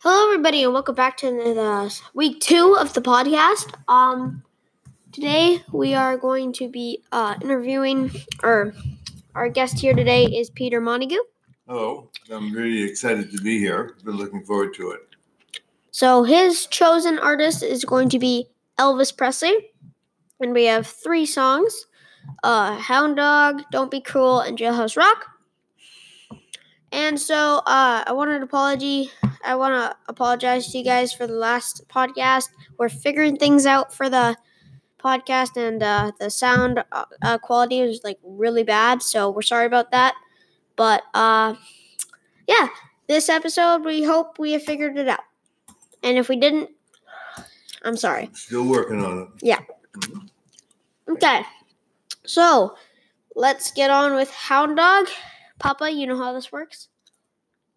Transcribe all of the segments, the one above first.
Hello, everybody, and welcome back to the week two of the podcast. Um, today we are going to be uh, interviewing, or our guest here today is Peter Montague. Hello, I'm really excited to be here. Been looking forward to it. So his chosen artist is going to be Elvis Presley, and we have three songs: uh, "Hound Dog," "Don't Be Cruel," and "Jailhouse Rock." And so uh, I want an apology. I want to apologize to you guys for the last podcast. We're figuring things out for the podcast, and uh, the sound uh, quality was like really bad. So we're sorry about that. But uh, yeah, this episode we hope we have figured it out. And if we didn't, I'm sorry. Still working on it. Yeah. Okay. So let's get on with Hound Dog. Papa, you know how this works?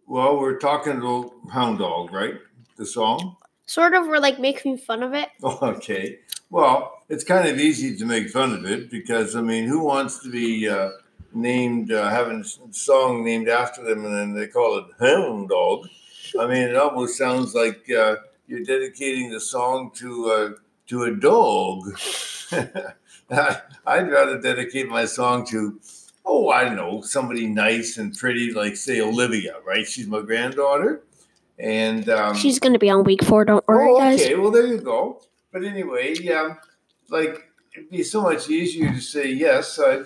Well, we're talking about Hound Dog, right? The song? Sort of, we're like making fun of it. Okay. Well, it's kind of easy to make fun of it because, I mean, who wants to be uh, named, uh, having a song named after them and then they call it Hound Dog? I mean, it almost sounds like uh, you're dedicating the song to, uh, to a dog. I'd rather dedicate my song to oh, I don't know, somebody nice and pretty, like say Olivia, right? She's my granddaughter, and um, She's going to be on week four, don't worry, oh, guys. okay, well there you go. But anyway, yeah, like it'd be so much easier to say yes. I,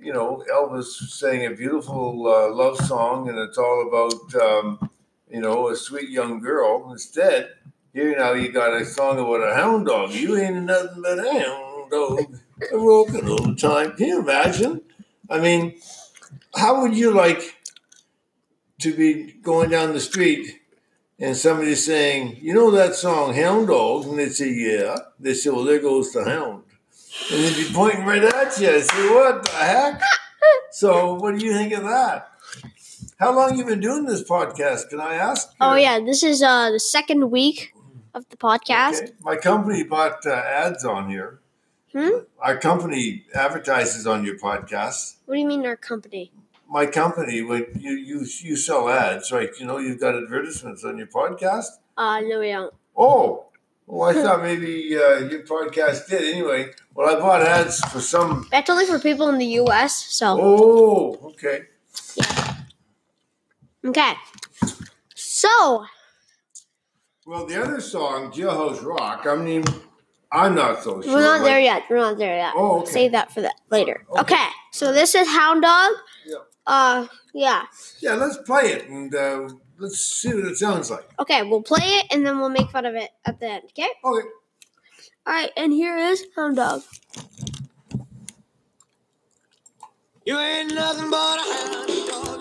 you know, Elvis sang a beautiful uh, love song, and it's all about um, you know a sweet young girl. Instead, here now you got a song about a hound dog. You ain't nothing but a hound dog, working all the time. Can you imagine? I mean, how would you like to be going down the street and somebody saying, you know that song Hound Dog? And they'd say, yeah. They say, well, there goes the hound. And they'd be pointing right at you. I say, what the heck? So what do you think of that? How long you been doing this podcast? Can I ask? Oh, yeah, this is uh, the second week of the podcast. Okay. My company bought uh, ads on here. Hmm? Our company advertises on your podcast. What do you mean, our company? My company, when you you you sell ads, right? You know, you've got advertisements on your podcast. Uh, no, we don't. Oh, well, I thought maybe uh, your podcast did. Anyway, well, I bought ads for some. That's only for people in the U.S., so. Oh, okay. Yeah. Okay. So, Well, the other song, Jailhouse Rock. I mean, I'm not so sure. we're not like- there yet. We're not there yet. Oh, okay. Save that for that later. Okay. Okay, so this is Hound Dog. Yeah. Uh, yeah. Yeah, let's play it and uh, let's see what it sounds like. Okay, we'll play it and then we'll make fun of it at the end, okay? Okay. Alright, and here is Hound Dog. You ain't nothing but a hound dog.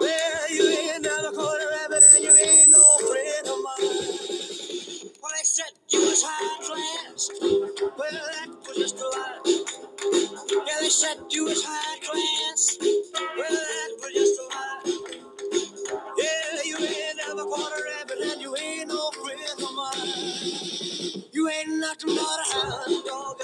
Well, you ain't rabbit and you ain't no friend of mine. Well, they said you was high class. Well, that was just a lie. Yeah, they said you was high class. Well, that was just a lie. Yeah, you ain't rabbit and you ain't no friend of mine. You ain't nothing but a hound dog,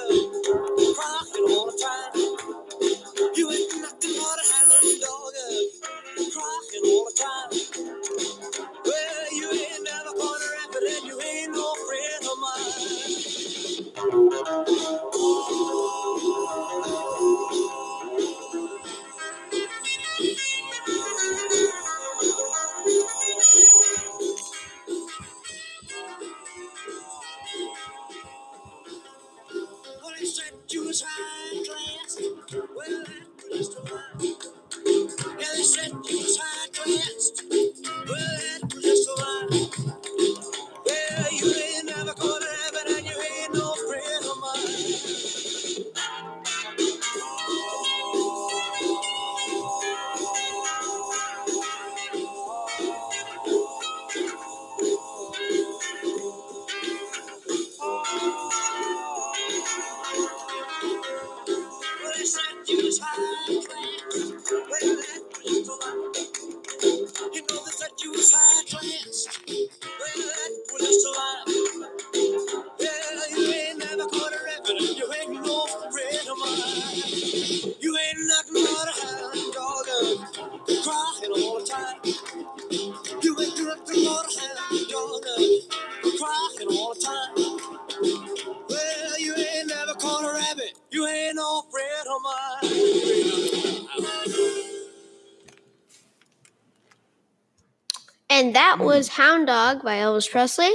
Elvis Presley.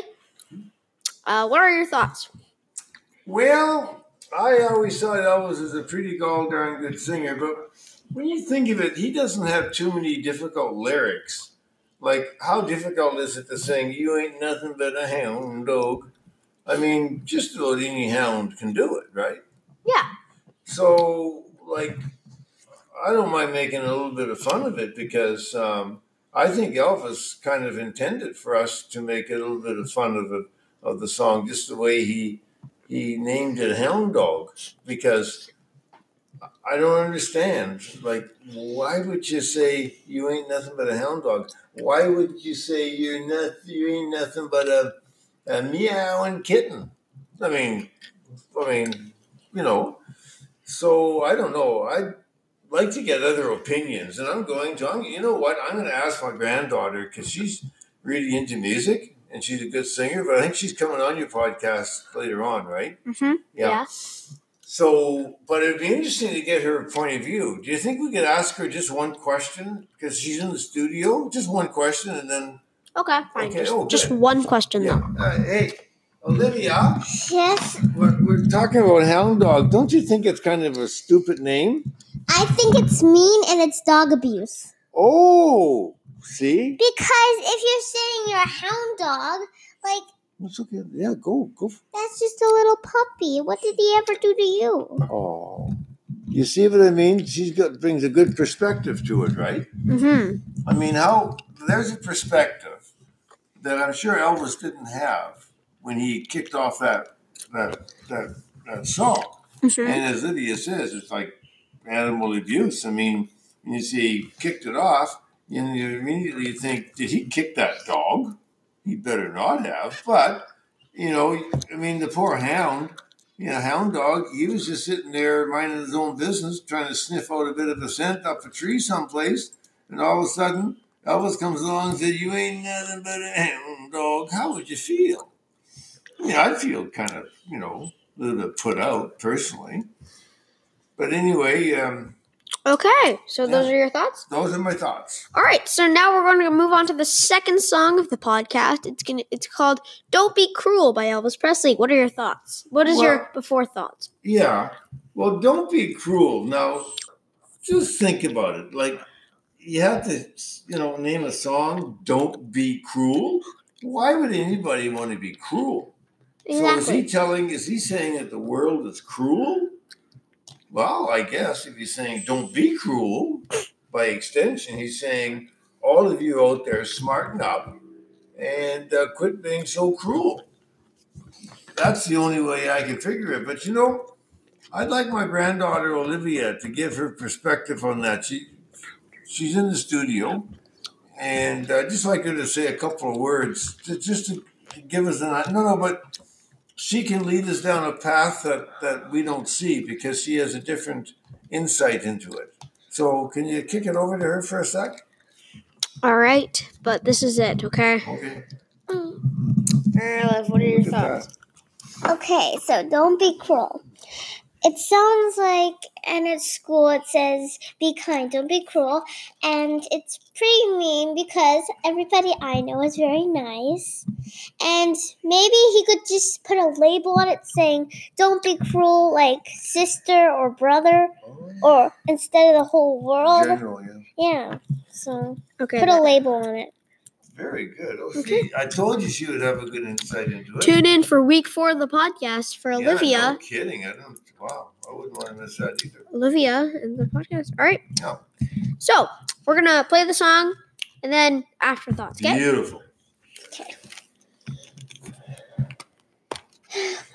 Uh, what are your thoughts? Well, I always thought Elvis was a pretty gall darn good singer, but when you think of it, he doesn't have too many difficult lyrics. Like, how difficult is it to sing, You ain't nothing but a hound dog? I mean, just about any hound can do it, right? Yeah. So, like, I don't mind making a little bit of fun of it because um, I think Elvis kind of intended for us to make a little bit of fun of it, of the song, just the way he he named it Hound Dog. Because I don't understand, like, why would you say you ain't nothing but a hound dog? Why would you say you're not you ain't nothing but a a meowing kitten? I mean, I mean, you know. So I don't know. I like to get other opinions, and I'm going to. I'm, you know what? I'm going to ask my granddaughter because she's really into music and she's a good singer. But I think she's coming on your podcast later on, right? Mm-hmm. Yeah. So, but it'd be interesting to get her point of view. Do you think we could ask her just one question because she's in the studio? Just one question, and then Okay, fine. Okay, just, oh, just one question yeah. though. Uh, hey, Olivia, Yes, we're, we're talking about hound dog. Don't you think it's kind of a stupid name? I think it's mean and it's dog abuse. Oh, see, Because if you're saying you're a hound dog, like that's okay. Yeah, go, go. that's just a little puppy. What did he ever do to you? Oh, you see what I mean? She's got brings a good perspective to it, right? Mm-hmm. I mean, how there's a perspective that I'm sure Elvis didn't have when he kicked off that that that, that song. Mm-hmm. And as Lydia says, it's like animal abuse. I mean, you see he kicked it off, and you immediately think, did he kick that dog? He better not have. But you know, I mean, the poor hound. You know, hound dog, he was just sitting there minding his own business, trying to sniff out a bit of a scent up a tree someplace. And all of a sudden, Elvis comes along and said, You ain't nothing but a hound dog. How would you feel? Yeah, I'd feel kind of, you know, a little bit put out personally. But anyway, um, Okay, so those are your thoughts. those are my thoughts. All right, so now we're going to move on to the second song of the podcast. It's gonna it's called "Don't Be Cruel" by Elvis Presley. What are your thoughts? What is your before thoughts? Yeah. Well, don't be cruel. Now, just think about it. Like, you have to, you know, name a song, Don't Be Cruel. Why would anybody want to be cruel? Exactly. So is he telling, is he saying that the world is cruel? Well, I guess if he's saying don't be cruel, by extension, he's saying all of you out there smarten up and uh, quit being so cruel. That's the only way I can figure it. But you know, I'd like my granddaughter Olivia to give her perspective on that. She she's in the studio, and I'd just like her to say a couple of words to, just to give us an no, no, but she can lead us down a path that that we don't see because she has a different insight into it. So, can you kick it over to her for a sec? All right, but this is it. Okay. Okay. All right, Liv, what are your Look at thoughts? Okay, so don't be cruel. It sounds like, and at school it says, be kind, don't be cruel. And it's pretty mean because everybody I know is very nice. And maybe he could just put a label on it saying, don't be cruel, like sister or brother, or instead of the whole world. General, yeah. Yeah, so Okay. put a label on it. Very good. Oh, see, I told you she would have a good insight into it. Tune in for week four of the podcast for Yeah, Olivia. No kidding. I don't. Wow. I wouldn't want to miss that either. Olivia in the podcast. All right. No. So we're gonna play the song and then afterthoughts. Okay. Beautiful. Okay.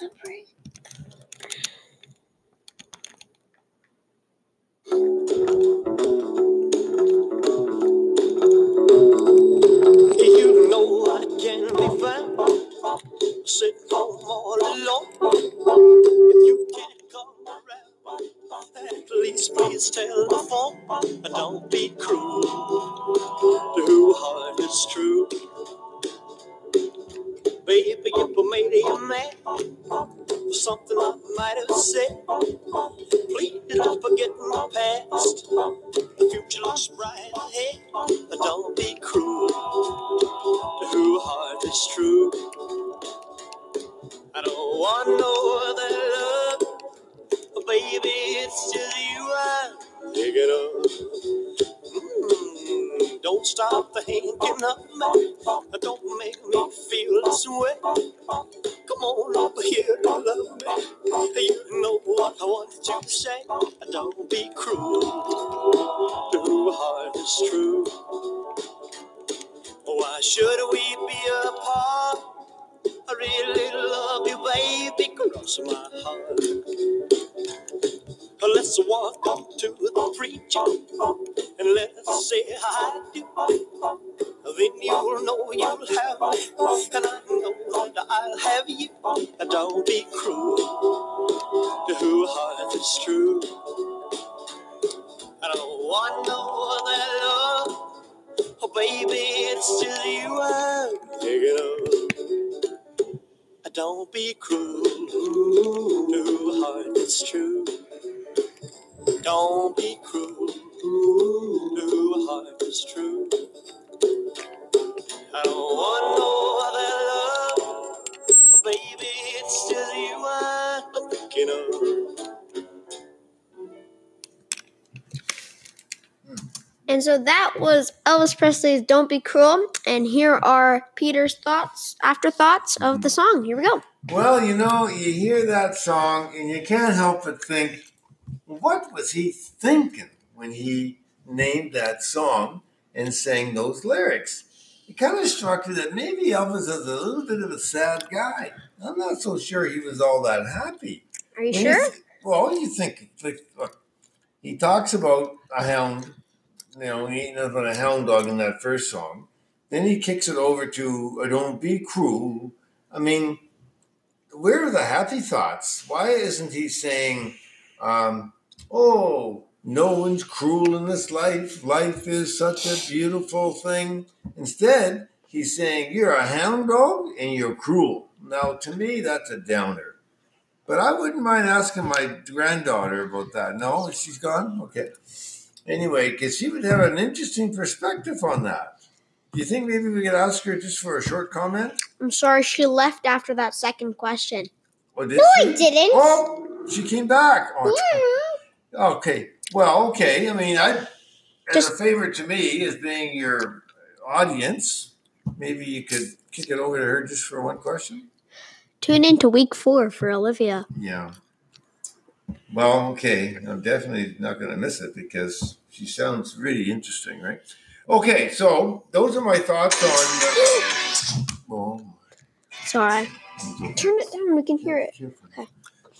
know I be found sitting home all alone. If you can't come around, his telephone. And don't be cruel to who heart is true. Baby, if I made you mad for something I might have said, please don't forget my past. Heart true. I don't want no other love, oh baby, it's just you I'm thinking of. Don't be cruel to heart that's true. Don't be cruel And so that was Elvis Presley's Don't Be Cruel. And here are Peter's thoughts, afterthoughts of the song. Here we go. Well, you know, you hear that song and you can't help but think, what was he thinking when he named that song and sang those lyrics? It kind of struck me that maybe Elvis is a little bit of a sad guy. I'm not so sure he was all that happy. Are you When sure? th- well, you think like, look, he talks about a hound, you know, eating up on a hound dog in that first song. Then he kicks it over to uh, "Don't Be Cruel." I mean, where are the happy thoughts? Why isn't he saying, um, "Oh, no one's cruel in this life. Life is such a beautiful thing." Instead, he's saying, "You're a hound dog and you're cruel." Now, to me, that's a downer. But I wouldn't mind asking my granddaughter about that. No, she's gone? Okay. Anyway, because she would have an interesting perspective on that. Do you think maybe we could ask her just for a short comment? I'm sorry, she left after that second question. Or did No, I didn't. Oh, she came back. Oh, Yeah. Okay. Well, okay. I mean, I as Just- a favor to me as being your audience, maybe you could kick it over to her just for one question. Tune in to week four for Olivia. Yeah. Well, okay. I'm definitely not going to miss it because she sounds really interesting, right? Okay, so those are my thoughts on. Oh, Sorry. Turn it down, we can hear it. Okay.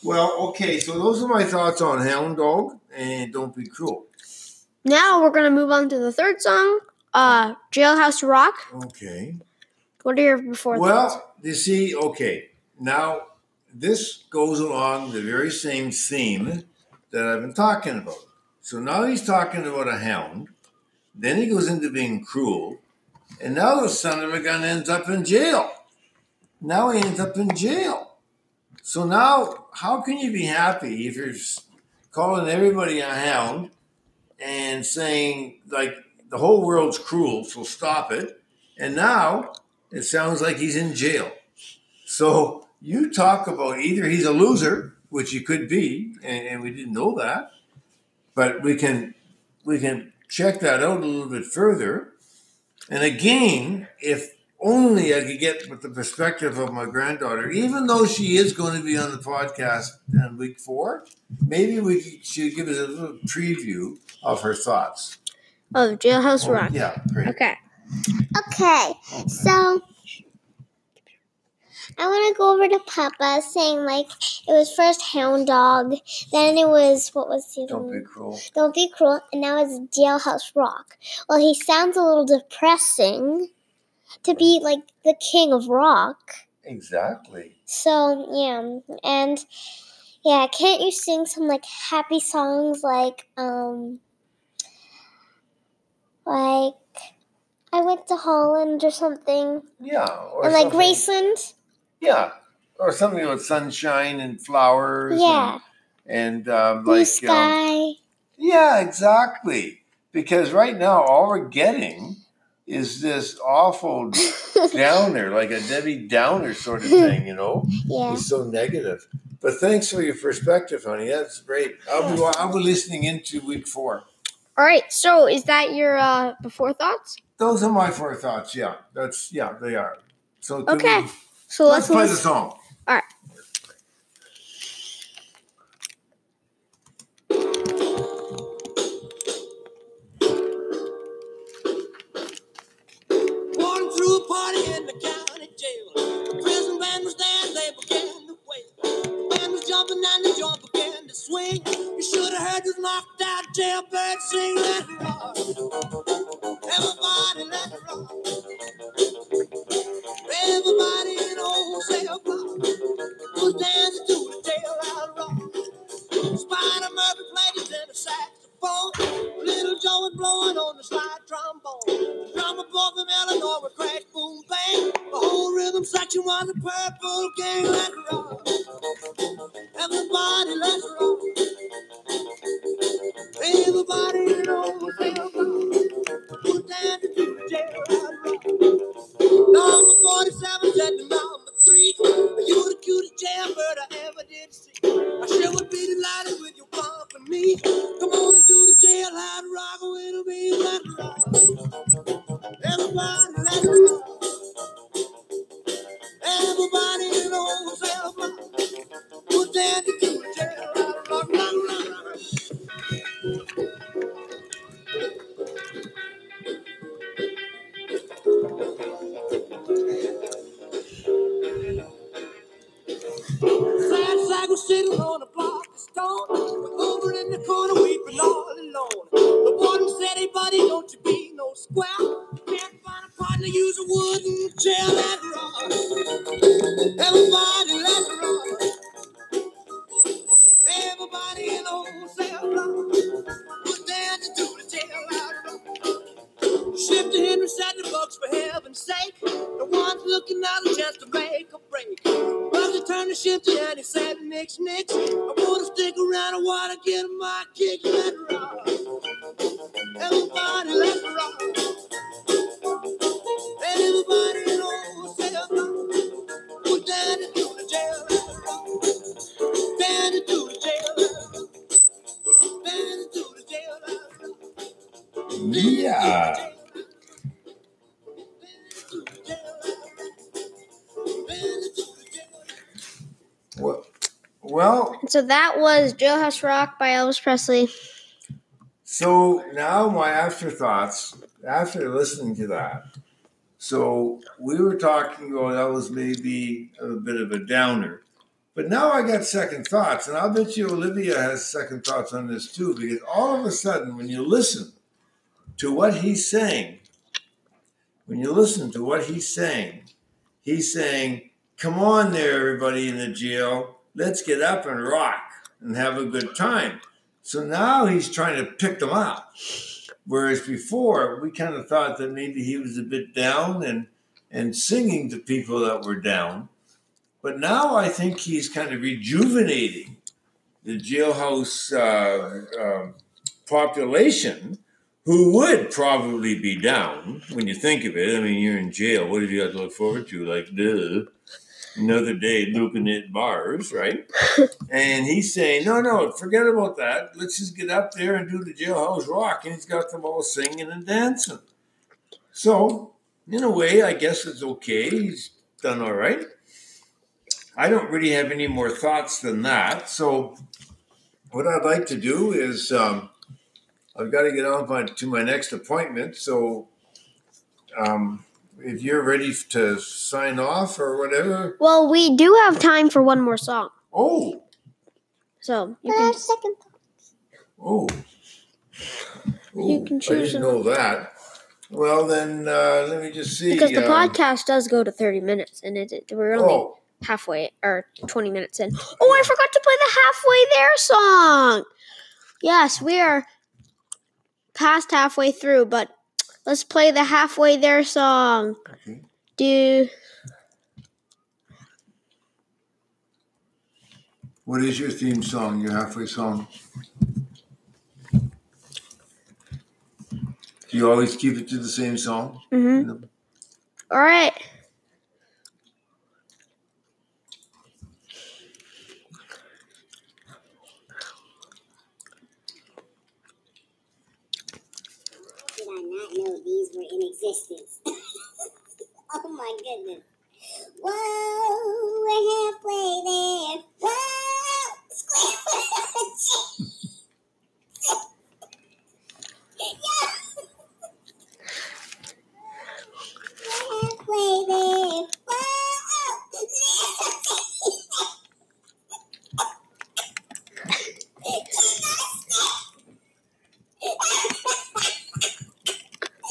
Well, okay, so those are my thoughts on Hound Dog and Don't Be Cruel. Now we're gonna move on to the third song, uh, Jailhouse Rock. Okay. What are your before thoughts? Well, you see, okay, now this goes along the very same theme that I've been talking about. So now he's talking about a hound, then he goes into being cruel, and now the son of a gun ends up in jail. Now he ends up in jail. So now, how can you be happy if you're calling everybody a hound and saying, like, the whole world's cruel, so stop it? And now it sounds like he's in jail. So you talk about either he's a loser, which he could be, and, and we didn't know that, but we can we can check that out a little bit further. And again, if only I could get with the perspective of my granddaughter, even though she is going to be on the podcast in week four, maybe we should give us a little preview of her thoughts. Oh, Jailhouse Oh, Rock. yeah, great. Okay. Okay, so I want to go over to Papa saying like it was first Hound Dog, then it was what was the Don't be cruel. Don't be cruel, and now it's Jailhouse Rock. Well, he sounds a little depressing to be like the king of rock. Exactly. So yeah, and Yeah, can't you sing some like happy songs like um like I went to Holland or something. Yeah. Or and like something- Graceland. Yeah. Or something with sunshine and flowers. Yeah. And, and um, Blue like, um, sky. yeah, exactly. Because right now, all we're getting is this awful downer, like a Debbie Downer sort of thing, you know? yeah. It's so negative. But thanks for your perspective, honey. That's great. I'll be, I'll be listening into week four. All right. So is that your uh, before thoughts? Those are my four thoughts. Yeah, that's yeah, they are. So Okay. we- So let's let's, play the song. All right. threw a party in purple gang. Let's So that was Jailhouse Rock by Elvis Presley. so now my afterthoughts after listening to that. So we were talking about that was maybe a bit of a downer, but now I got second thoughts, and I'll bet you Olivia has second thoughts on this too, because all of a sudden when you listen to what he's saying, when you listen to what he's saying, he's saying, Come on there, everybody in the jail. Let's get up and rock and have a good time. So now he's trying to pick them up. Whereas before, we kind of thought that maybe he was a bit down and, and singing to people that were down. But now I think he's kind of rejuvenating the jailhouse uh, um population who would probably be down when you think of it. I mean, you're in jail. What have you got to look forward to? Like, duh, another day looping at bars, right? and he's saying, no, no, forget about that. Let's just get up there and do the jailhouse rock. And he's got them all singing and dancing. So, in a way, I guess it's okay. He's done all right. I don't really have any more thoughts than that. So, what I'd like to do is um, I've got to get on my, to my next appointment. So, um, if you're ready to sign off or whatever, Well, we do have time for one more song. oh, So you can second oh, You Oh, can I choose didn't know that. Well, then uh, let me just see. because the um, podcast does go to 30 minutes and it, it we're only Oh, halfway or 20 minutes in. Oh, I forgot to play the halfway there song. Yes, we are past halfway through, but let's play the halfway there song. Okay. Do What is your theme song, your halfway song? Do you always keep it to the same song? mhm. No. All right. Did I not know these were in existence? oh my goodness. Whoa, we're halfway there. Whoa!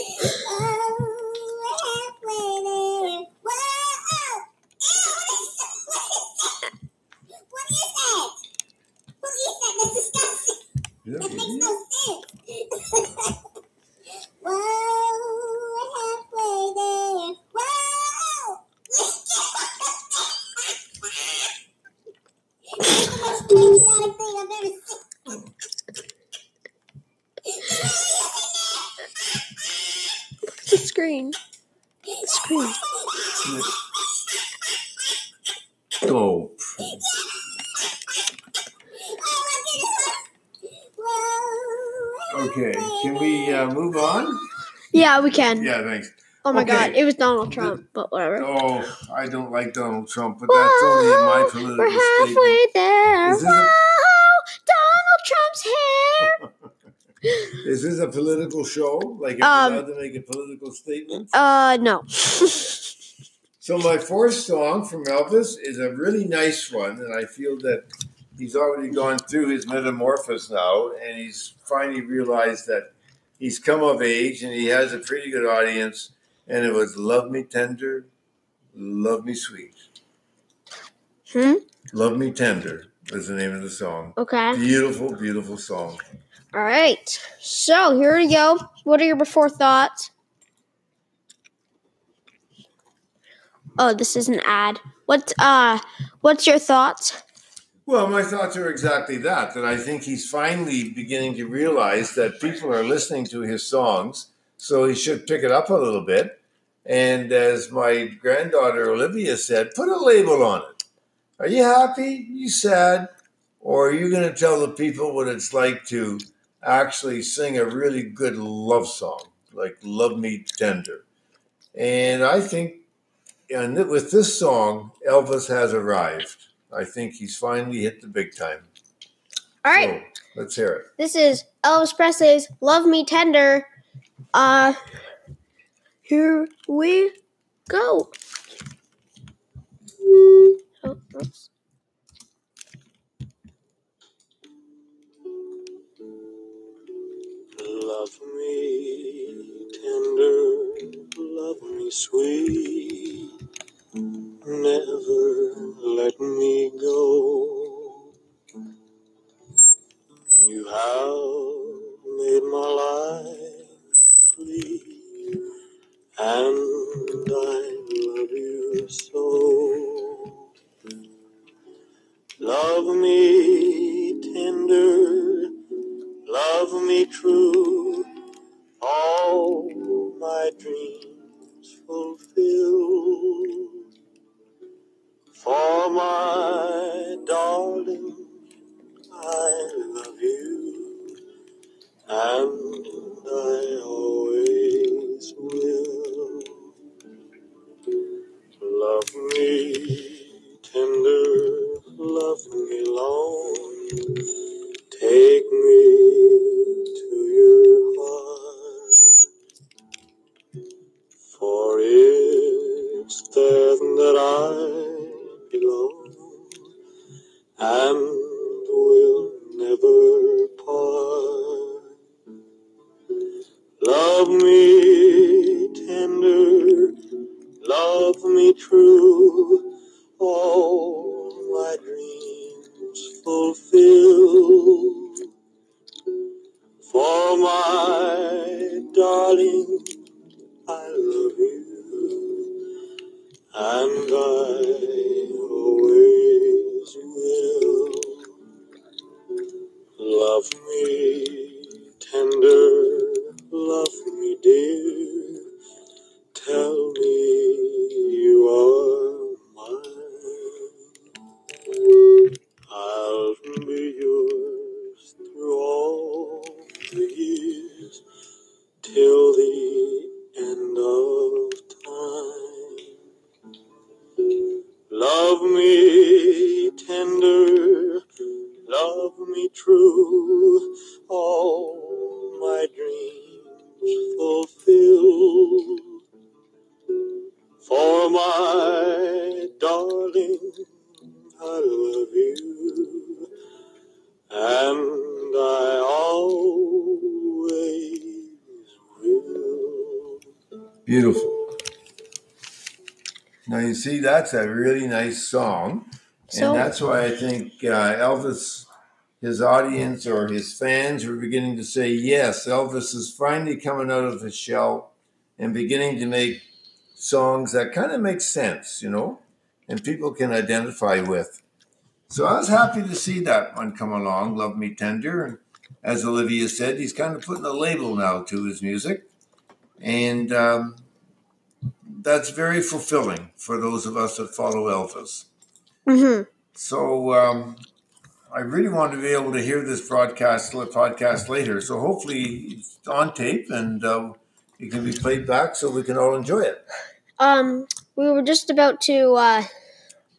We're halfway there. Whoa! What is that? What is that? That's disgusting. Yeah, That makes yeah. no sense. Whoa, we're halfway there. Whoa! That's the most patriotic thing I've ever seen. The screen. The Screen. Oh, okay. Can we uh, move on? Yeah, we can. Yeah, thanks. Oh my Okay. god, it was Donald Trump, but whatever. Oh, I don't like Donald Trump, but that's only in my political We're halfway statement. there. Is this a political show? Like, am Um, allowed to make a political statement? Uh, no. So my fourth song from Elvis is a really nice one, and I feel that he's already gone through his metamorphosis now, and he's finally realized that he's come of age and he has a pretty good audience. And it was "Love Me Tender, Love Me Sweet." hmm? "Love Me Tender" is the name of the song. Okay. Beautiful, beautiful song. All right. So here we go. What are your before thoughts? Oh, this is an ad. What uh what's your thoughts? Well, my thoughts are exactly that. That I think he's finally beginning to realize that people are listening to his songs, so he should pick it up a little bit. And as my granddaughter Olivia said, put a label on it. Are you happy? Are you sad? Or are you going to tell the people what it's like to actually sing a really good love song, like Love Me Tender? And I think and with this song, Elvis has arrived. I think he's finally hit the big time. All right. So, let's hear it. This is Elvis Presley's Love Me Tender. Uh here we go. Oh, oops. Sweet, Tender, that's a really nice song, So- and that's why I think uh, Elvis, his audience or his fans, were beginning to say, "Yes, Elvis is finally coming out of his shell and beginning to make songs that kind of make sense, you know, and people can identify with." So I was happy to see that one come along, "Love Me Tender," and as Olivia said, he's kind of putting a label now to his music, and. Um, that's very fulfilling for those of us that follow Elvis. hmm So um, I really want to be able to hear this broadcast podcast later. So hopefully it's on tape and uh, it can be played back so we can all enjoy it. Um, we were just about to uh,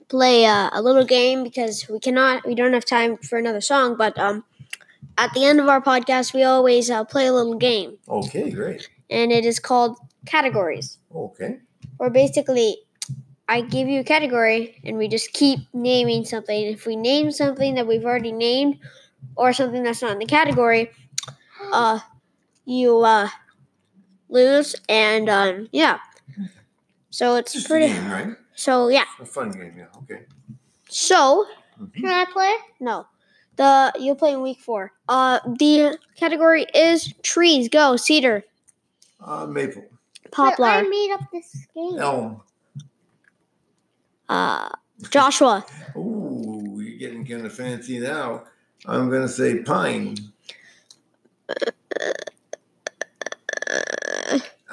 play uh, a little game because we cannot, we don't have time for another song. But um, at the end of our podcast, we always uh, play a little game, Okay, great. and it is called categories. Okay. Or basically, I give you a category, and we just keep naming something. If we name something that we've already named, or something that's not in the category, uh, you uh, lose, and um, yeah. So it's Just pretty. game, right? So yeah. A fun game, yeah. Okay. So Can I play? no, the you'll play in week four. Uh, the category is trees. Go cedar, Uh, maple, But I made up this game. elm. uh, Joshua, Ooh, you're getting kind of fancy now. I'm going to say pine.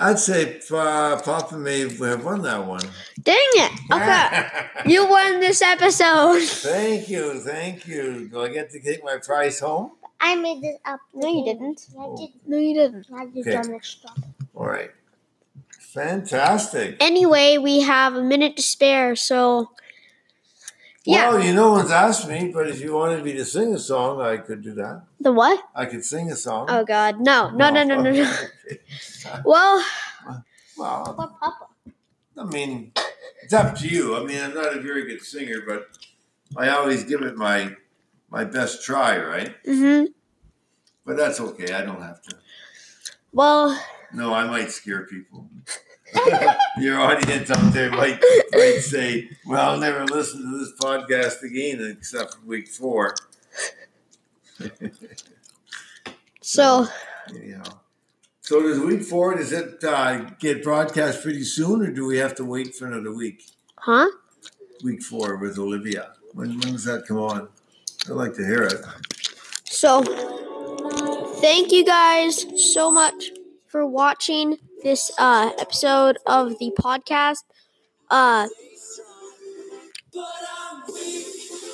I'd say uh, Papa may have won that one. dang it! Okay, you won this episode. Thank you, thank you. Do I get to take my prize home? I made this up. No, you didn't. I did. No, you didn't. I did Okay. dumb. All right. Fantastic. Anyway, we have a minute to spare, so yeah. Well, you no one's asked me, but if you wanted me to sing a song, I could do that. the what? I could sing a song. Oh God, no, no, no, no, no, no. Okay. Well, Well. I mean, it's up to you. I mean, I'm not a very good singer, but I always give it my my best try, right? hmm But that's okay. I don't have to. well, No, I might scare people. Your audience out there might might say, "Well, I'll never listen to this podcast again except for week four. so Anyhow, so does week four? Does it uh, get broadcast pretty soon, or do we have to wait for another week? huh? Week four with Olivia. When when does that come on? I'd like to hear it. So, thank you guys so much for watching this uh, episode of the podcast. Uh,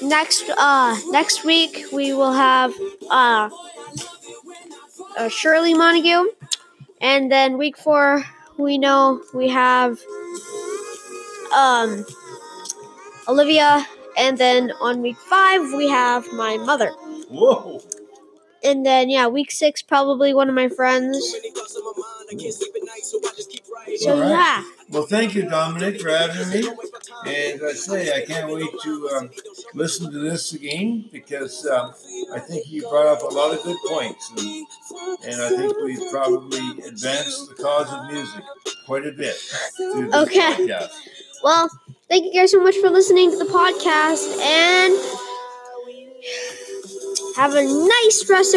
next uh, next week we will have uh, uh, Shirley Montague, and then week four we know we have um, Olivia, and then on week five we have my mother. Whoa! And then yeah, week six probably one of my friends. So All right. yeah, Well, thank you, Dominic, for having me. And as I say, I can't wait to um, listen to this again because um, I think you brought up a lot of good points. And, and I think we've probably advanced the cause of music quite a bit. Okay. podcast. well, thank you guys so much for listening to the podcast and have a nice rest of